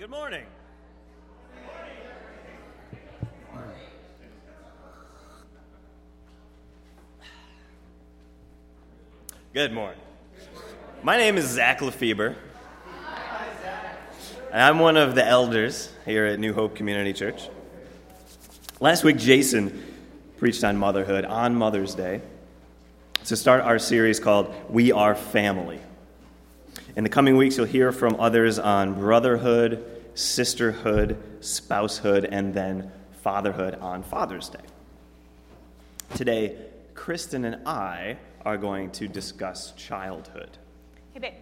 Good morning. Good morning. My name is Zach Lefebvre. And I'm one of the elders here at New Hope Community Church. Last week, Jason preached on motherhood on Mother's Day to start our series called We Are Family. In the coming weeks, you'll hear from others on brotherhood, sisterhood, spousehood, and then fatherhood on Father's Day. Today, Kristen and I are going to discuss childhood. Hey, babe.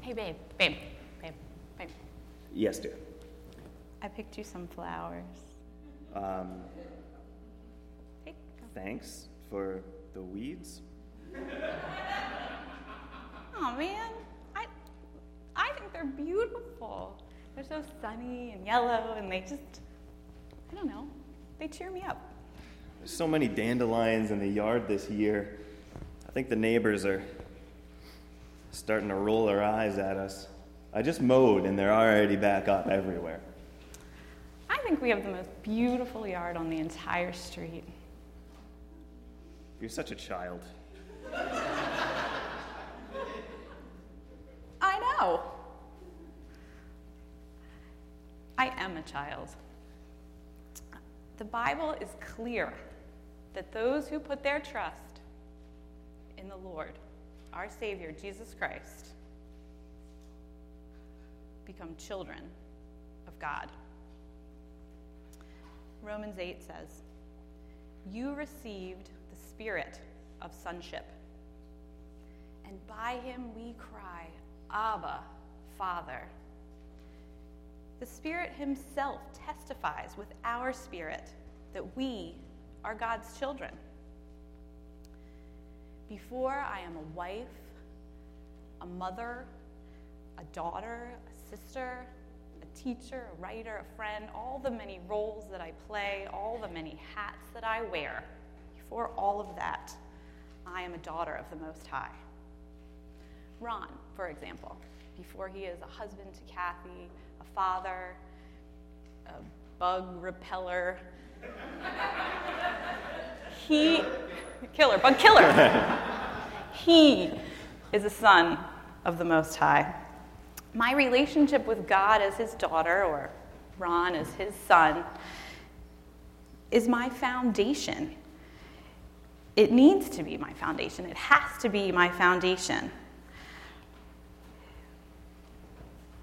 Hey, babe. Babe. Babe. Babe. Yes, dear. I picked you some flowers. Um, thanks for the weeds. Oh, man. I, I think they're beautiful. They're so sunny and yellow, and they just, I don't know, they cheer me up. There's so many dandelions in the yard this year. I think the neighbors are starting to roll their eyes at us. I just mowed and they're already back up everywhere. I think we have the most beautiful yard on the entire street. You're such a child. I know. I am a child. The Bible is clear that those who put their trust in the Lord, our Savior, Jesus Christ, become children of God. Romans 8 says, You received the spirit of sonship, and by him we cry, Abba, Father. The Spirit Himself testifies with our spirit that we are God's children. Before I am a wife, a mother, a daughter, a sister, a teacher, a writer, a friend, all the many roles that I play, all the many hats that I wear, before all of that, I am a daughter of the Most High. Ron, for example, before he is a husband to Kathy, a father, a bug repeller, he, killer, bug killer, he is a son of the Most High. My relationship with God as his daughter, or Ron as his son, is my foundation. It needs to be my foundation. It has to be my foundation.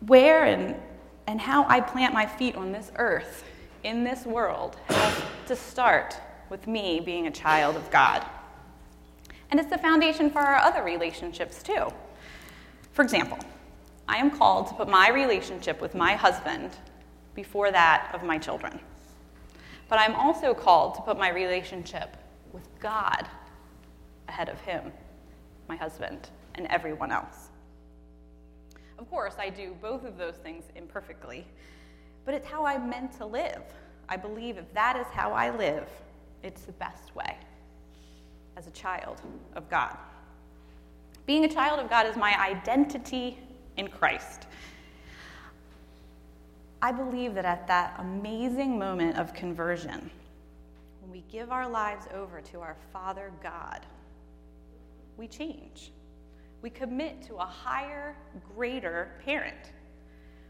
Where and, and how I plant my feet on this earth, in this world, has to start with me being a child of God. And it's the foundation for our other relationships, too. For example, I am called to put my relationship with my husband before that of my children. But I'm also called to put my relationship with God ahead of him, my husband, and everyone else. Of course, I do both of those things imperfectly, but it's how I'm meant to live. I believe if that is how I live, it's the best way as a child of God. Being a child of God is my identity in Christ. I believe that at that amazing moment of conversion, when we give our lives over to our Father God, we change. We commit to a higher, greater parent.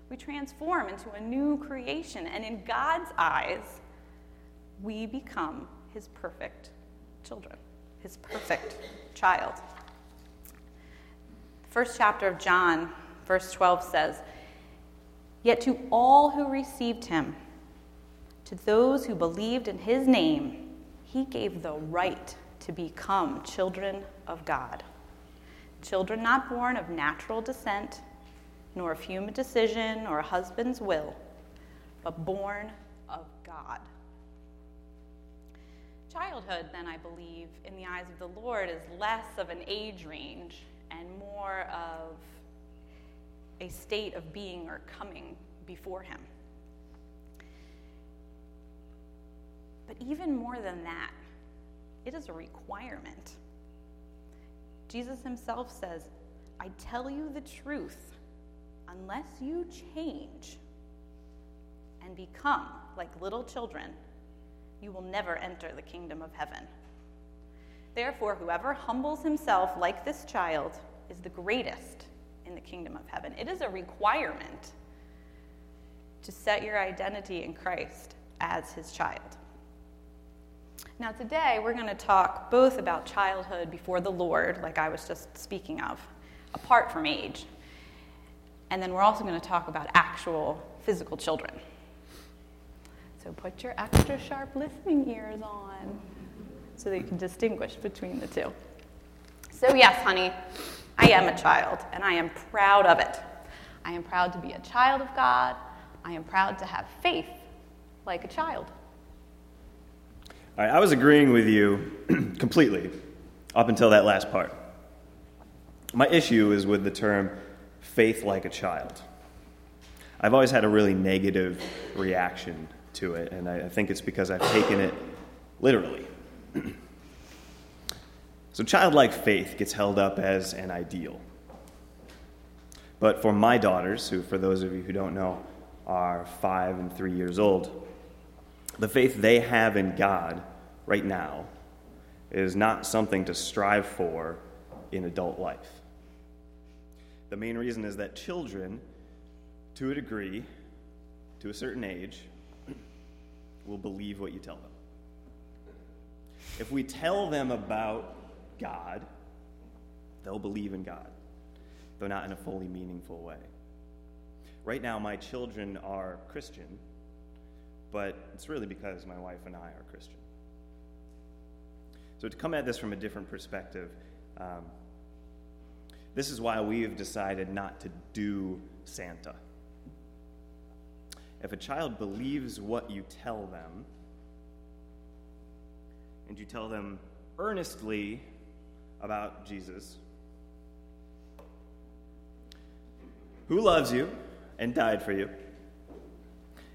We transform into a new creation, and in God's eyes, we become his perfect children, his perfect child. The first chapter of John, verse 12 says, Yet to all who received him, to those who believed in his name, he gave the right to become children of God children not born of natural descent, nor of human decision or a husband's will, but born of God. Childhood, then, I believe, in the eyes of the Lord, is less of an age range and more of a state of being or coming before Him. But even more than that, it is a requirement. Jesus himself says, I tell you the truth. unless you change and become like little children, you will never enter the kingdom of heaven. Therefore, whoever humbles himself like this child is the greatest in the kingdom of heaven. It is a requirement to set your identity in Christ as his child. Now, today we're going to talk both about childhood before the Lord, like I was just speaking of, apart from age. And then we're also going to talk about actual physical children. So put your extra sharp listening ears on so that you can distinguish between the two. So, yes, honey, I am a child, and I am proud of it. I am proud to be a child of God. I am proud to have faith like a child. I was agreeing with you completely up until that last part. My issue is with the term faith like a child. I've always had a really negative reaction to it, and I think it's because I've taken it literally. so, childlike faith gets held up as an ideal. But for my daughters, who, for those of you who don't know, are five and three years old, the faith they have in God right now is not something to strive for in adult life. The main reason is that children, to a degree, to a certain age, will believe what you tell them. If we tell them about God, they'll believe in God, though not in a fully meaningful way. Right now, my children are Christian, but it's really because my wife and I are Christian. So, to come at this from a different perspective, um, this is why we have decided not to do Santa. If a child believes what you tell them, and you tell them earnestly about Jesus, who loves you and died for you,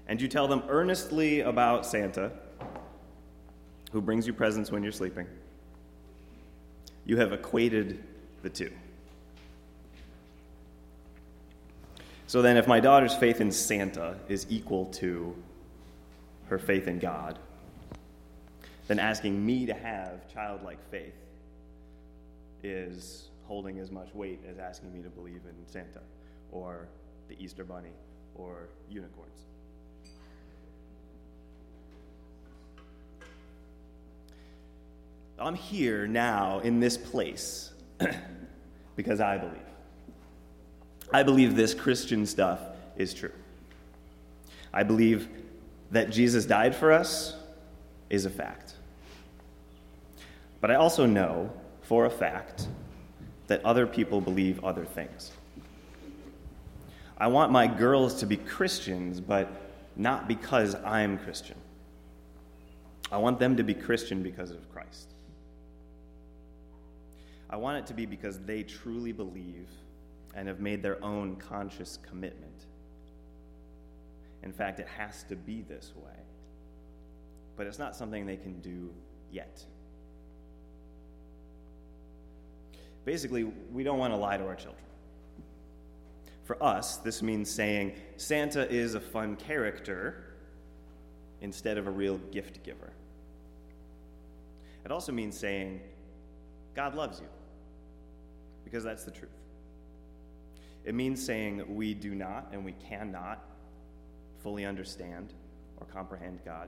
and you tell them earnestly about Santa, who brings you presents when you're sleeping, you have equated the two. So then, if my daughter's faith in Santa is equal to her faith in God, then asking me to have childlike faith is holding as much weight as asking me to believe in Santa or the Easter Bunny or unicorns. I'm here now in this place because I believe. I believe this Christian stuff is true. I believe that Jesus died for us is a fact. But I also know for a fact that other people believe other things. I want my girls to be Christians, but not because I'm Christian. I want them to be Christian because of Christ. I want it to be because they truly believe and have made their own conscious commitment. In fact, it has to be this way. But it's not something they can do yet. Basically, we don't want to lie to our children. For us, this means saying Santa is a fun character instead of a real gift giver. It also means saying God loves you, because that's the truth. It means saying we do not and we cannot fully understand or comprehend God.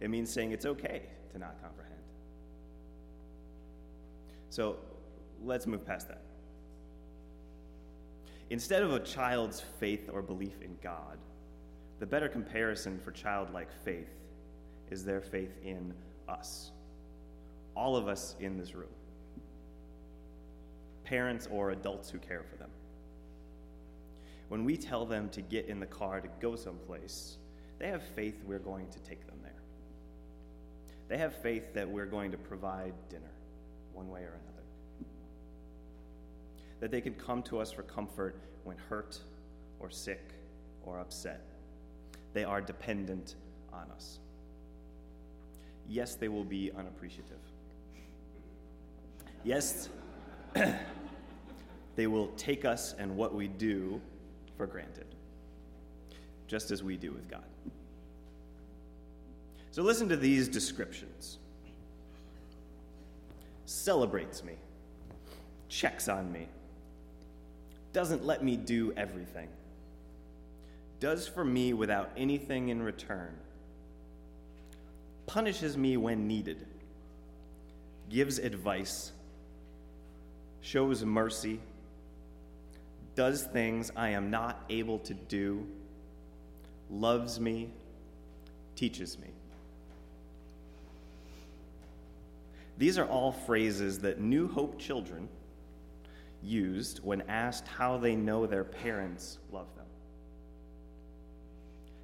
It means saying it's okay to not comprehend. So let's move past that. Instead of a child's faith or belief in God, the better comparison for childlike faith is their faith in us. All of us in this room parents or adults who care for them. When we tell them to get in the car to go someplace, they have faith we're going to take them there. They have faith that we're going to provide dinner, one way or another. That they can come to us for comfort when hurt or sick or upset. They are dependent on us. Yes, they will be unappreciative. Yes, they will take us and what we do for granted, just as we do with God. So listen to these descriptions celebrates me, checks on me, doesn't let me do everything, does for me without anything in return, punishes me when needed, gives advice, shows mercy, does things I am not able to do, loves me, teaches me. These are all phrases that New Hope children used when asked how they know their parents love them.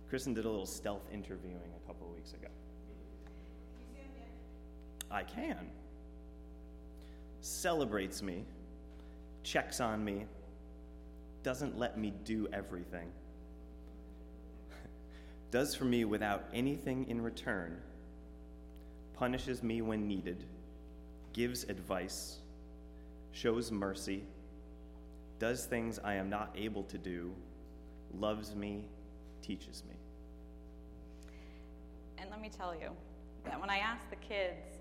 Kristen did a little stealth interviewing a couple of weeks ago. I can. Celebrates me, checks on me, doesn't let me do everything, does for me without anything in return, punishes me when needed gives advice, shows mercy, does things I am not able to do, loves me, teaches me. And let me tell you that when I asked the kids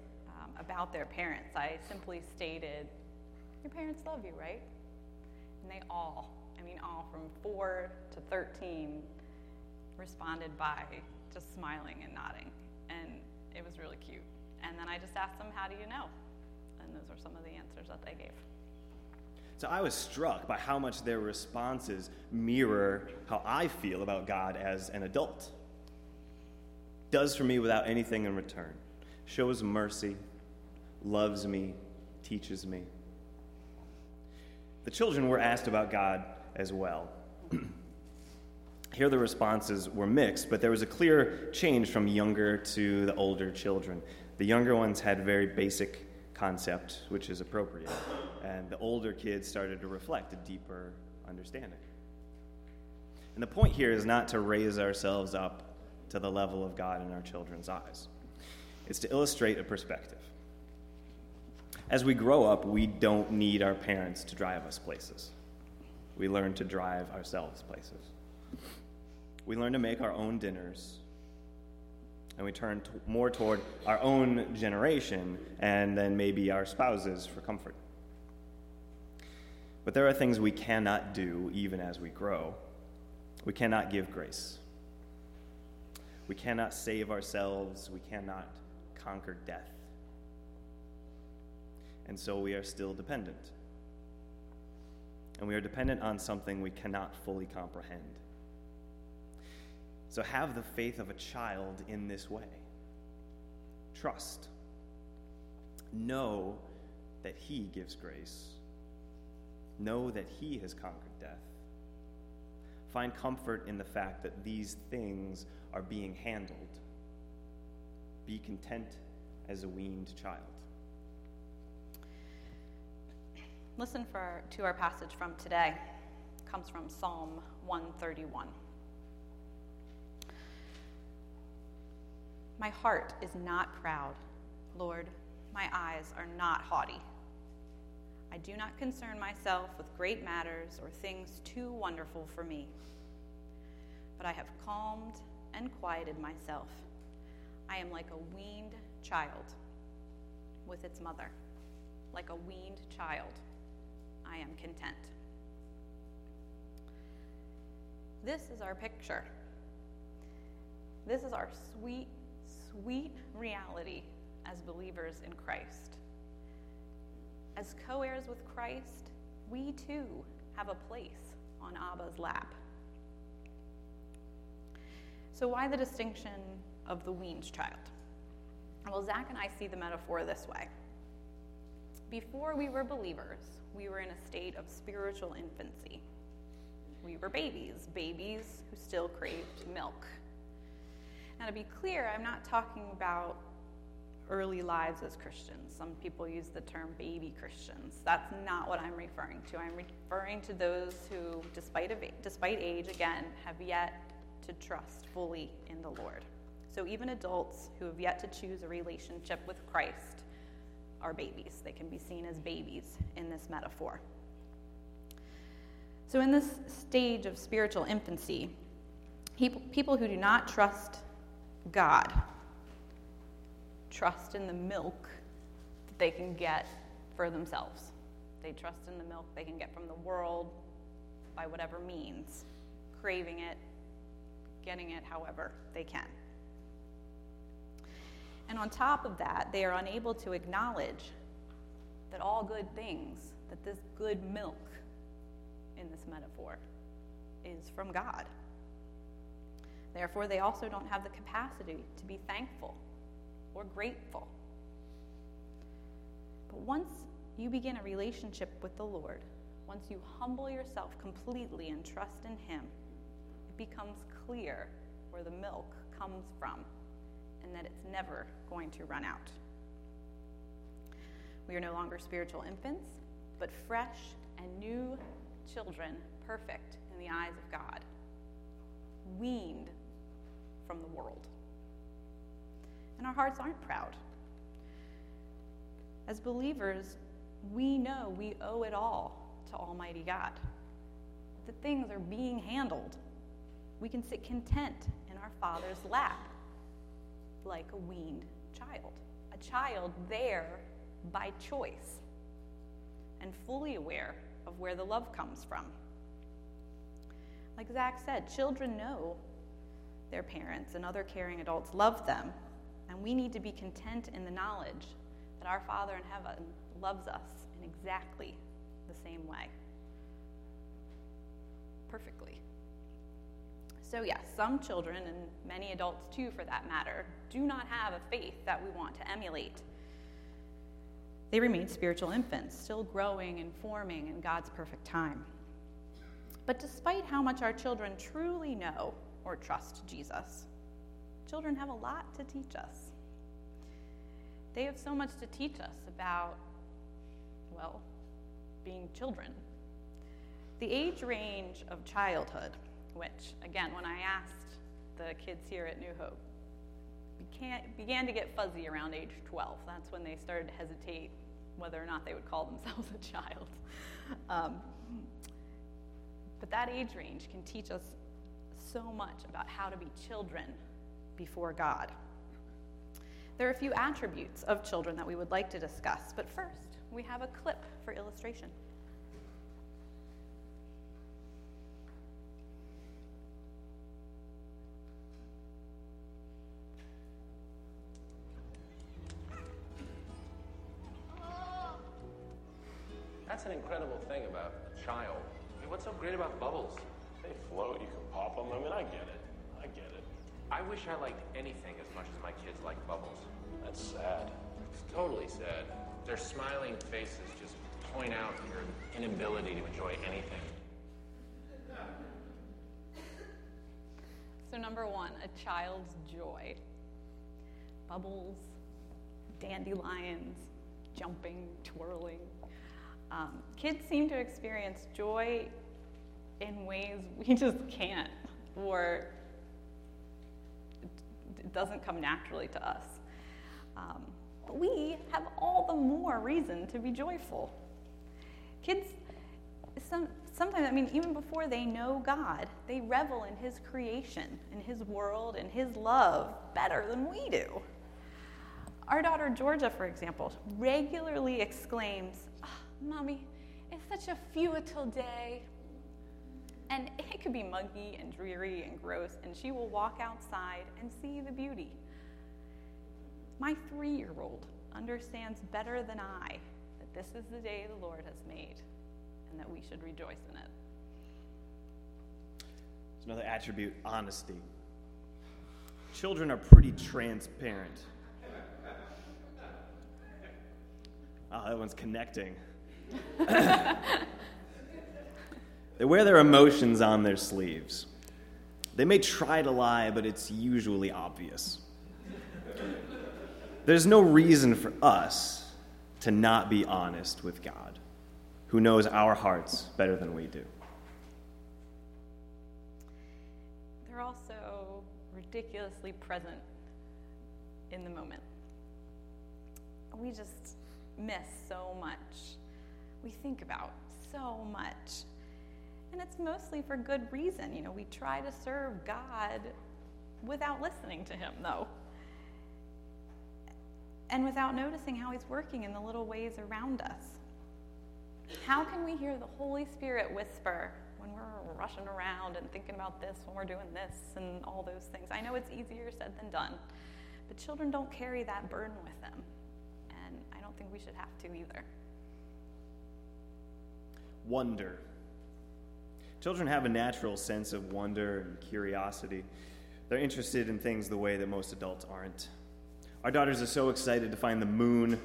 um, about their parents, I simply stated, Your parents love you, right? And they all, I mean, all from four to 13, responded by just smiling and nodding. And it was really cute. And then I just asked them, How do you know? And those are some of the answers that they gave. So I was struck by how much their responses mirror how I feel about God as an adult. Does for me without anything in return, shows mercy, loves me, teaches me. The children were asked about God as well. Here, the responses were mixed, but there was a clear change from younger to the older children. The younger ones had very basic concept, which is appropriate. And the older kids started to reflect a deeper understanding. And the point here is not to raise ourselves up to the level of God in our children's eyes, it's to illustrate a perspective. As we grow up, we don't need our parents to drive us places. We learn to drive ourselves places. We learn to make our own dinners and we turn t- more toward our own generation and then maybe our spouses for comfort. But there are things we cannot do even as we grow. We cannot give grace. We cannot save ourselves. We cannot conquer death. And so we are still dependent. And we are dependent on something we cannot fully comprehend. So have the faith of a child in this way. Trust. Know that He gives grace. Know that He has conquered death. Find comfort in the fact that these things are being handled. Be content as a weaned child. Listen for, to our passage from today. It comes from Psalm 131. My heart is not proud, Lord. My eyes are not haughty. I do not concern myself with great matters or things too wonderful for me. But I have calmed and quieted myself. I am like a weaned child with its mother. Like a weaned child, I am content. This is our picture. This is our sweet sweet reality as believers in Christ. As co heirs with Christ, we too have a place on Abba's lap. So, why the distinction of the weaned child? Well, Zach and I see the metaphor this way. Before we were believers, we were in a state of spiritual infancy. We were babies, babies who still craved milk. Now, to be clear, I'm not talking about early lives as Christians. Some people use the term baby Christians. That's not what I'm referring to. I'm referring to those who, despite, despite age, again, have yet to trust fully in the Lord. So even adults who have yet to choose a relationship with Christ are babies. They can be seen as babies in this metaphor. So, in this stage of spiritual infancy, people who do not trust God trust in the milk that they can get for themselves. They trust in the milk they can get from the world by whatever means, craving it, getting it however they can. And on top of that, they are unable to acknowledge that all good things, that this good milk in this metaphor is from God. Therefore, they also don't have the capacity to be thankful or grateful. But once you begin a relationship with the Lord, once you humble yourself completely and trust in Him, it becomes clear where the milk comes from and that it's never going to run out. We are no longer spiritual infants, but fresh and new children, perfect in the eyes of God, weaned from the world. And our hearts aren't proud. As believers, we know we owe it all to Almighty God. That things are being handled. We can sit content in our Father's lap like a weaned child, a child there by choice and fully aware of where the love comes from. Like Zach said, children know their parents and other caring adults love them, and we need to be content in the knowledge that our Father in heaven loves us in exactly the same way. Perfectly. So, yes, some children, and many adults too for that matter, do not have a faith that we want to emulate. They remain spiritual infants, still growing and forming in God's perfect time. But despite how much our children truly know or trust Jesus, children have a lot to teach us. They have so much to teach us about, well, being children. The age range of childhood, which, again, when I asked the kids here at New Hope, began, to get fuzzy around age 12. That's when they started to hesitate whether or not they would call themselves a child. Um, but that age range can teach us so much about how to be children before God. There are a few attributes of children that we would like to discuss, but first, we have a clip for illustration. Number one, a child's joy. Bubbles, dandelions, jumping, twirling. Um, kids seem to experience joy in ways we just can't, or it doesn't come naturally to us. Um, but we have all the more reason to be joyful. Kids, some, sometimes, I mean, even before they know God, they revel in His creation, in His world, in His love better than we do. Our daughter Georgia, for example, regularly exclaims, oh, Mommy, it's such a futile day. And it could be muggy and dreary and gross, and she will walk outside and see the beauty. My three year old understands better than I that this is the day the Lord has made and that we should rejoice in it. There's another attribute honesty. Children are pretty transparent. Oh, that one's connecting. they wear their emotions on their sleeves. They may try to lie, but it's usually obvious. There's no reason for us to not be honest with God, who knows our hearts better than we do. They're also ridiculously present in the moment. We just miss so much we think about so much. And it's mostly for good reason. You know, we try to serve God without listening to Him, though, and without noticing how He's working in the little ways around us. How can we hear the Holy Spirit whisper when we're rushing around and thinking about this, when we're doing this, and all those things? I know it's easier said than done, but children don't carry that burden with them, and I don't think we should have to either. Wonder. Children have a natural sense of wonder and curiosity. They're interested in things the way that most adults aren't. Our daughters are so excited to find the moon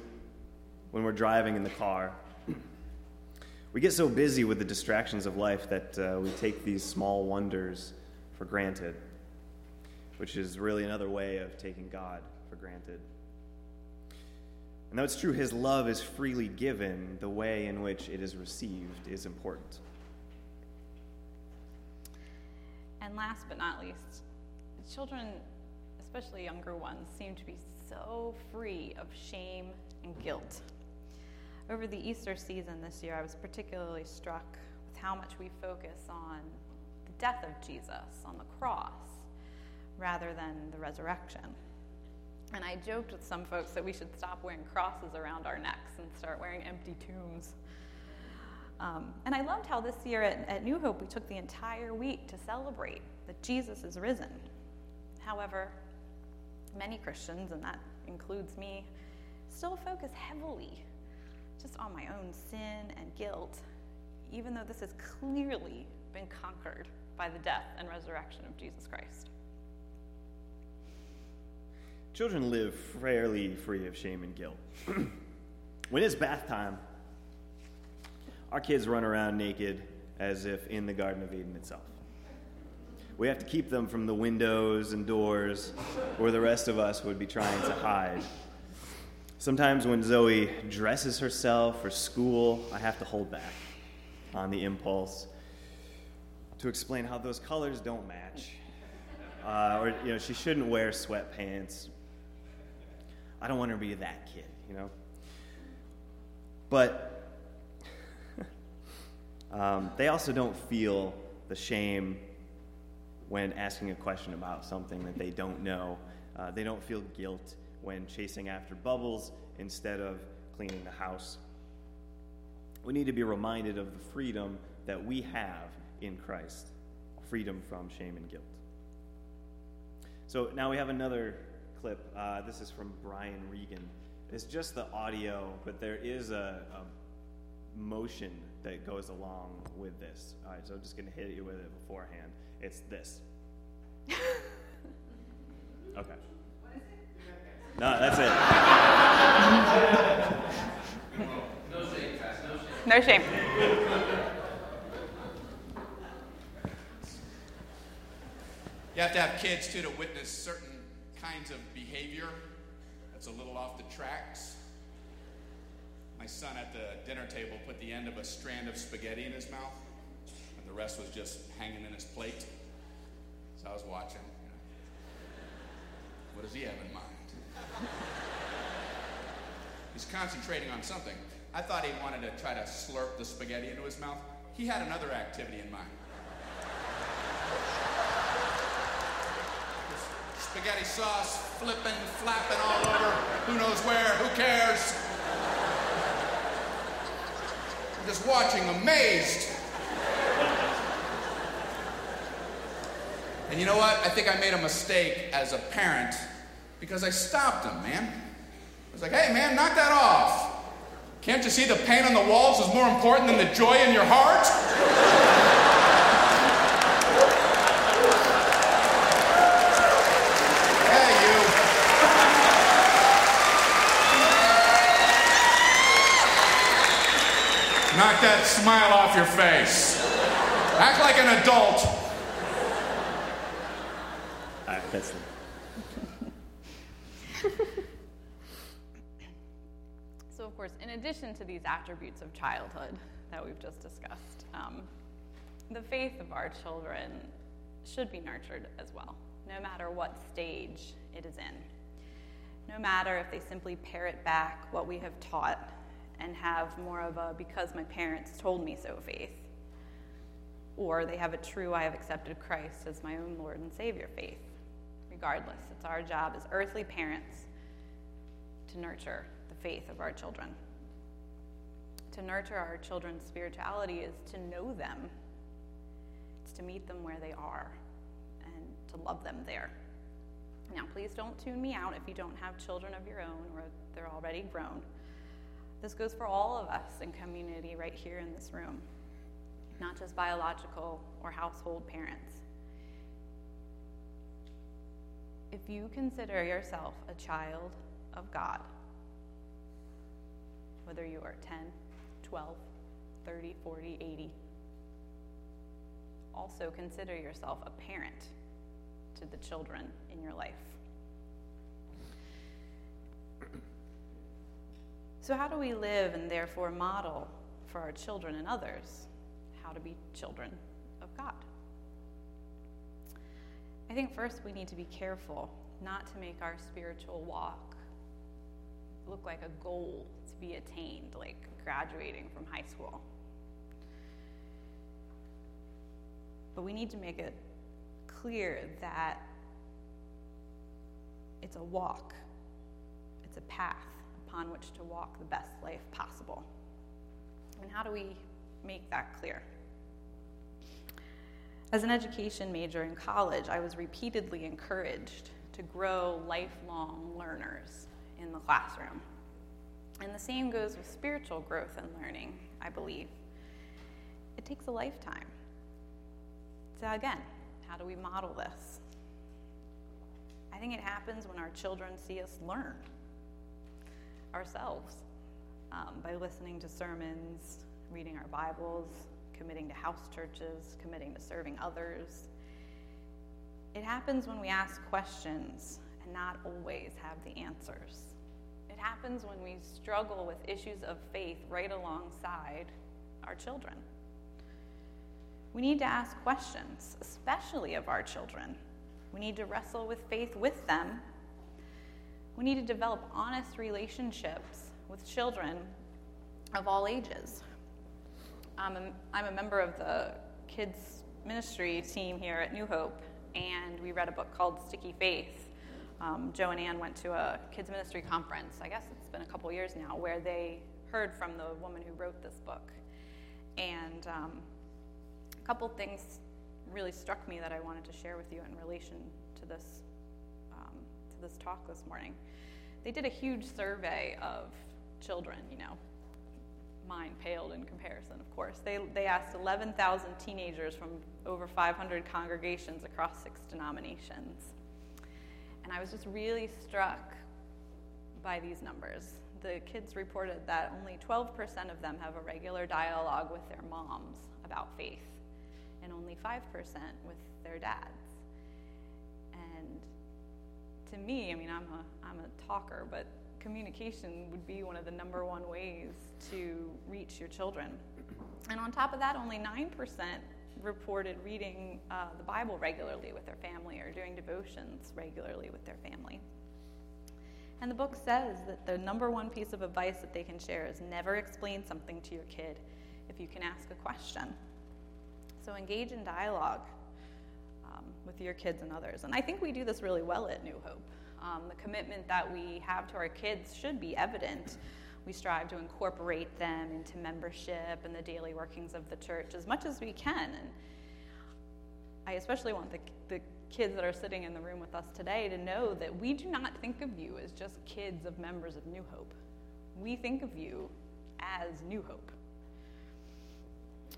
when we're driving in the car. We get so busy with the distractions of life that uh, we take these small wonders for granted, which is really another way of taking God for granted. And though it's true his love is freely given, the way in which it is received is important. And last but not least, children, especially younger ones, seem to be so free of shame and guilt. Over the Easter season this year, I was particularly struck with how much we focus on the death of Jesus on the cross rather than the resurrection. And I joked with some folks that we should stop wearing crosses around our necks and start wearing empty tombs. Um, and I loved how this year at, at New Hope we took the entire week to celebrate that Jesus is risen. However, many Christians, and that includes me, still focus heavily just on my own sin and guilt, even though this has clearly been conquered by the death and resurrection of Jesus Christ. Children live fairly free of shame and guilt. when it's bath time, our kids run around naked as if in the Garden of Eden itself. We have to keep them from the windows and doors where the rest of us would be trying to hide. Sometimes when Zoe dresses herself for school, I have to hold back on the impulse to explain how those colors don't match. Uh, or, you know, she shouldn't wear sweatpants. I don't want her to be that kid, you know? But um, they also don't feel the shame when asking a question about something that they don't know. Uh, they don't feel guilt when chasing after bubbles instead of cleaning the house. We need to be reminded of the freedom that we have in Christ freedom from shame and guilt. So now we have another clip. Uh, this is from Brian Regan. It's just the audio, but there is a, a motion that goes along with this. All right, so I'm just going to hit you with it beforehand. It's this. Okay. No, that's it. no shame, No shame. You have to have kids too to witness certain kinds of behavior that's a little off the tracks. My son at the dinner table put the end of a strand of spaghetti in his mouth, and the rest was just hanging in his plate. So I was watching. You know, what does he have in mind? He's concentrating on something. I thought he wanted to try to slurp the spaghetti into his mouth. He had another activity in mind. spaghetti sauce flipping, flapping all over. Who knows where? Who cares? I'm just watching, amazed. And you know what? I think I made a mistake as a parent because I stopped him, man. I was like, hey, man, knock that off. Can't you see the paint on the walls is more important than the joy in your heart? Knock that smile off your face. Act like an adult. All right, that's So, addition to these attributes of childhood that we've just discussed, um, the faith of our children should be nurtured as well, no matter what stage it is in. No matter if they simply parrot back what we have taught and have more of a because my parents told me so faith. or they have a true I have accepted Christ as my own Lord and Savior faith. Regardless, it's our job as earthly parents to nurture the faith of our children. To nurture our children's spirituality is to know them, it's to meet them where they are and to love them there. Now, please don't tune me out if you don't have children of your own or they're already grown. This goes for all of us in community right here in this room, not just biological or household parents. If you consider yourself a child of God, whether you are 10, 12, 30, 40, 80, also consider yourself a parent to the children in your life. So, how do we live and therefore model for our children and others how to be children of God? I think first we need to be careful not to make our spiritual walk look like a goal to be attained, like graduating from high school. But we need to make it clear that it's a walk, it's a path upon which to walk the best life possible. And how do we make that clear? As an education major in college, I was repeatedly encouraged to grow lifelong learners in the classroom. And the same goes with spiritual growth and learning, I believe. It takes a lifetime. So, again, how do we model this? I think it happens when our children see us learn ourselves um, by listening to sermons, reading our Bibles, committing to house churches, committing to serving others. It happens when we ask questions and not always have the answers. Happens when we struggle with issues of faith right alongside our children. We need to ask questions, especially of our children. We need to wrestle with faith with them. We need to develop honest relationships with children of all ages. I'm a, I'm a member of the kids' ministry team here at New Hope, and we read a book called Sticky Faith. Um, Joe and Ann went to a kids' ministry conference, I guess it's been a couple years now, where they heard from the woman who wrote this book. And um, a couple things really struck me that I wanted to share with you in relation to this um, to this talk this morning. They did a huge survey of children. You know, mine paled in comparison. Of course, they they asked 11,000 teenagers from over 500 congregations across six denominations, and I was just really struck by these numbers. The kids reported that only 12% of them have a regular dialogue with their moms about faith and only 5% with their dads. And to me, I mean, I'm a, I'm a talker, but communication would be one of the number one ways to reach your children. And on top of that, only 9% reported reading uh, the Bible regularly with their family or doing devotions regularly with their family. And the book says that the number one piece of advice that they can share is never explain something to your kid if you can ask a question. So engage in dialogue um, with your kids and others. And I think we do this really well at New Hope. Um, the commitment that we have to our kids should be evident. We strive to incorporate them into membership and the daily workings of the church as much as we can. And I especially want the, the kids that are sitting in the room with us today to know that we do not think of you as just kids of members of New Hope. We think of you as New Hope.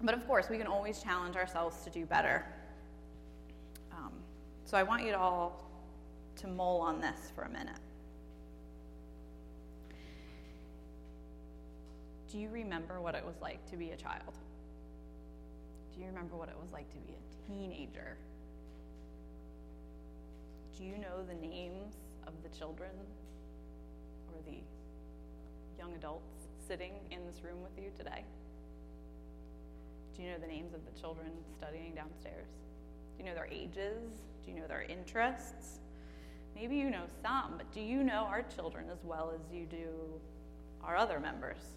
But of course, we can always challenge ourselves to do better. Um, so I want you to all to mull on this for a minute. Do you remember what it was like to be a child? Do you remember what it was like to be a teenager? Do you know the names of the children or the young adults sitting in this room with you today? Do you know the names of the children studying downstairs? Do you know their ages? Do you know their interests? Maybe you know some, but do you know our children as well as you do our other members?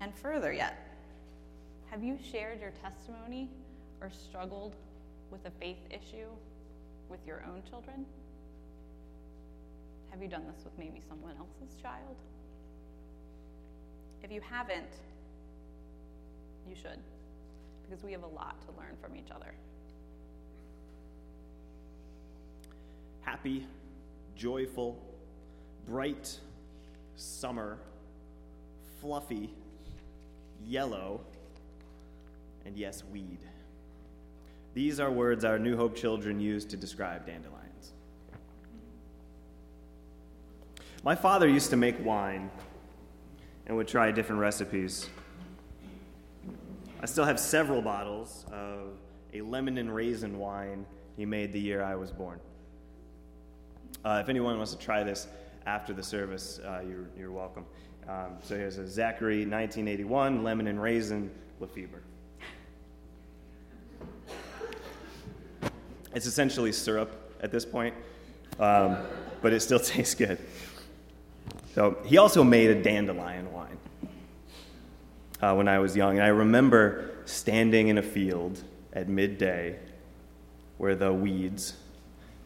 And further yet, Have you shared your testimony or struggled with a faith issue with your own children? Have you done this with maybe someone else's child? If you haven't, you should, because we have a lot to learn from each other. Happy, joyful, bright, summer, fluffy, yellow, and yes, weed. These are words our New Hope children use to describe dandelions. My father used to make wine and would try different recipes. I still have several bottles of a lemon and raisin wine he made the year I was born. Uh, if anyone wants to try this after the service, uh, you're, you're welcome. Um, so here's a Zachary 1981 lemon and raisin Lefebvre. It's essentially syrup at this point, um, but it still tastes good. So he also made a dandelion wine uh, when I was young. And I remember standing in a field at midday where the weeds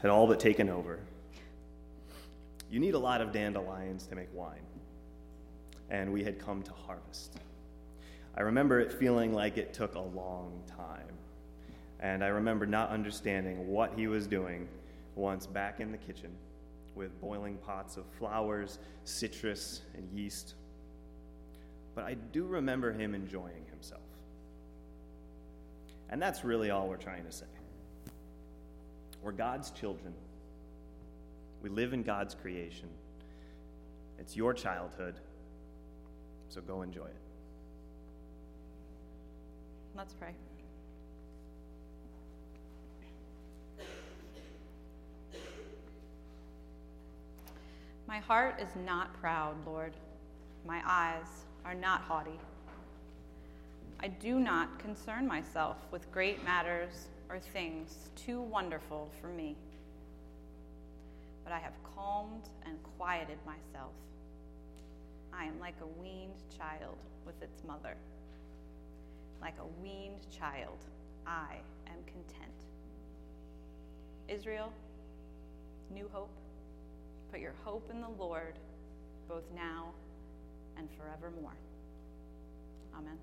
had all but taken over. You need a lot of dandelions to make wine. And we had come to harvest. I remember it feeling like it took a long time. And I remember not understanding what he was doing once back in the kitchen with boiling pots of flowers, citrus, and yeast. But I do remember him enjoying himself. And that's really all we're trying to say. We're God's children. We live in God's creation. It's your childhood, so go enjoy it. Let's pray. My heart is not proud, Lord. My eyes are not haughty. I do not concern myself with great matters or things too wonderful for me. But I have calmed and quieted myself. I am like a weaned child with its mother. Like a weaned child, I am content. Israel, New Hope, Put your hope in the Lord, both now and forevermore. Amen.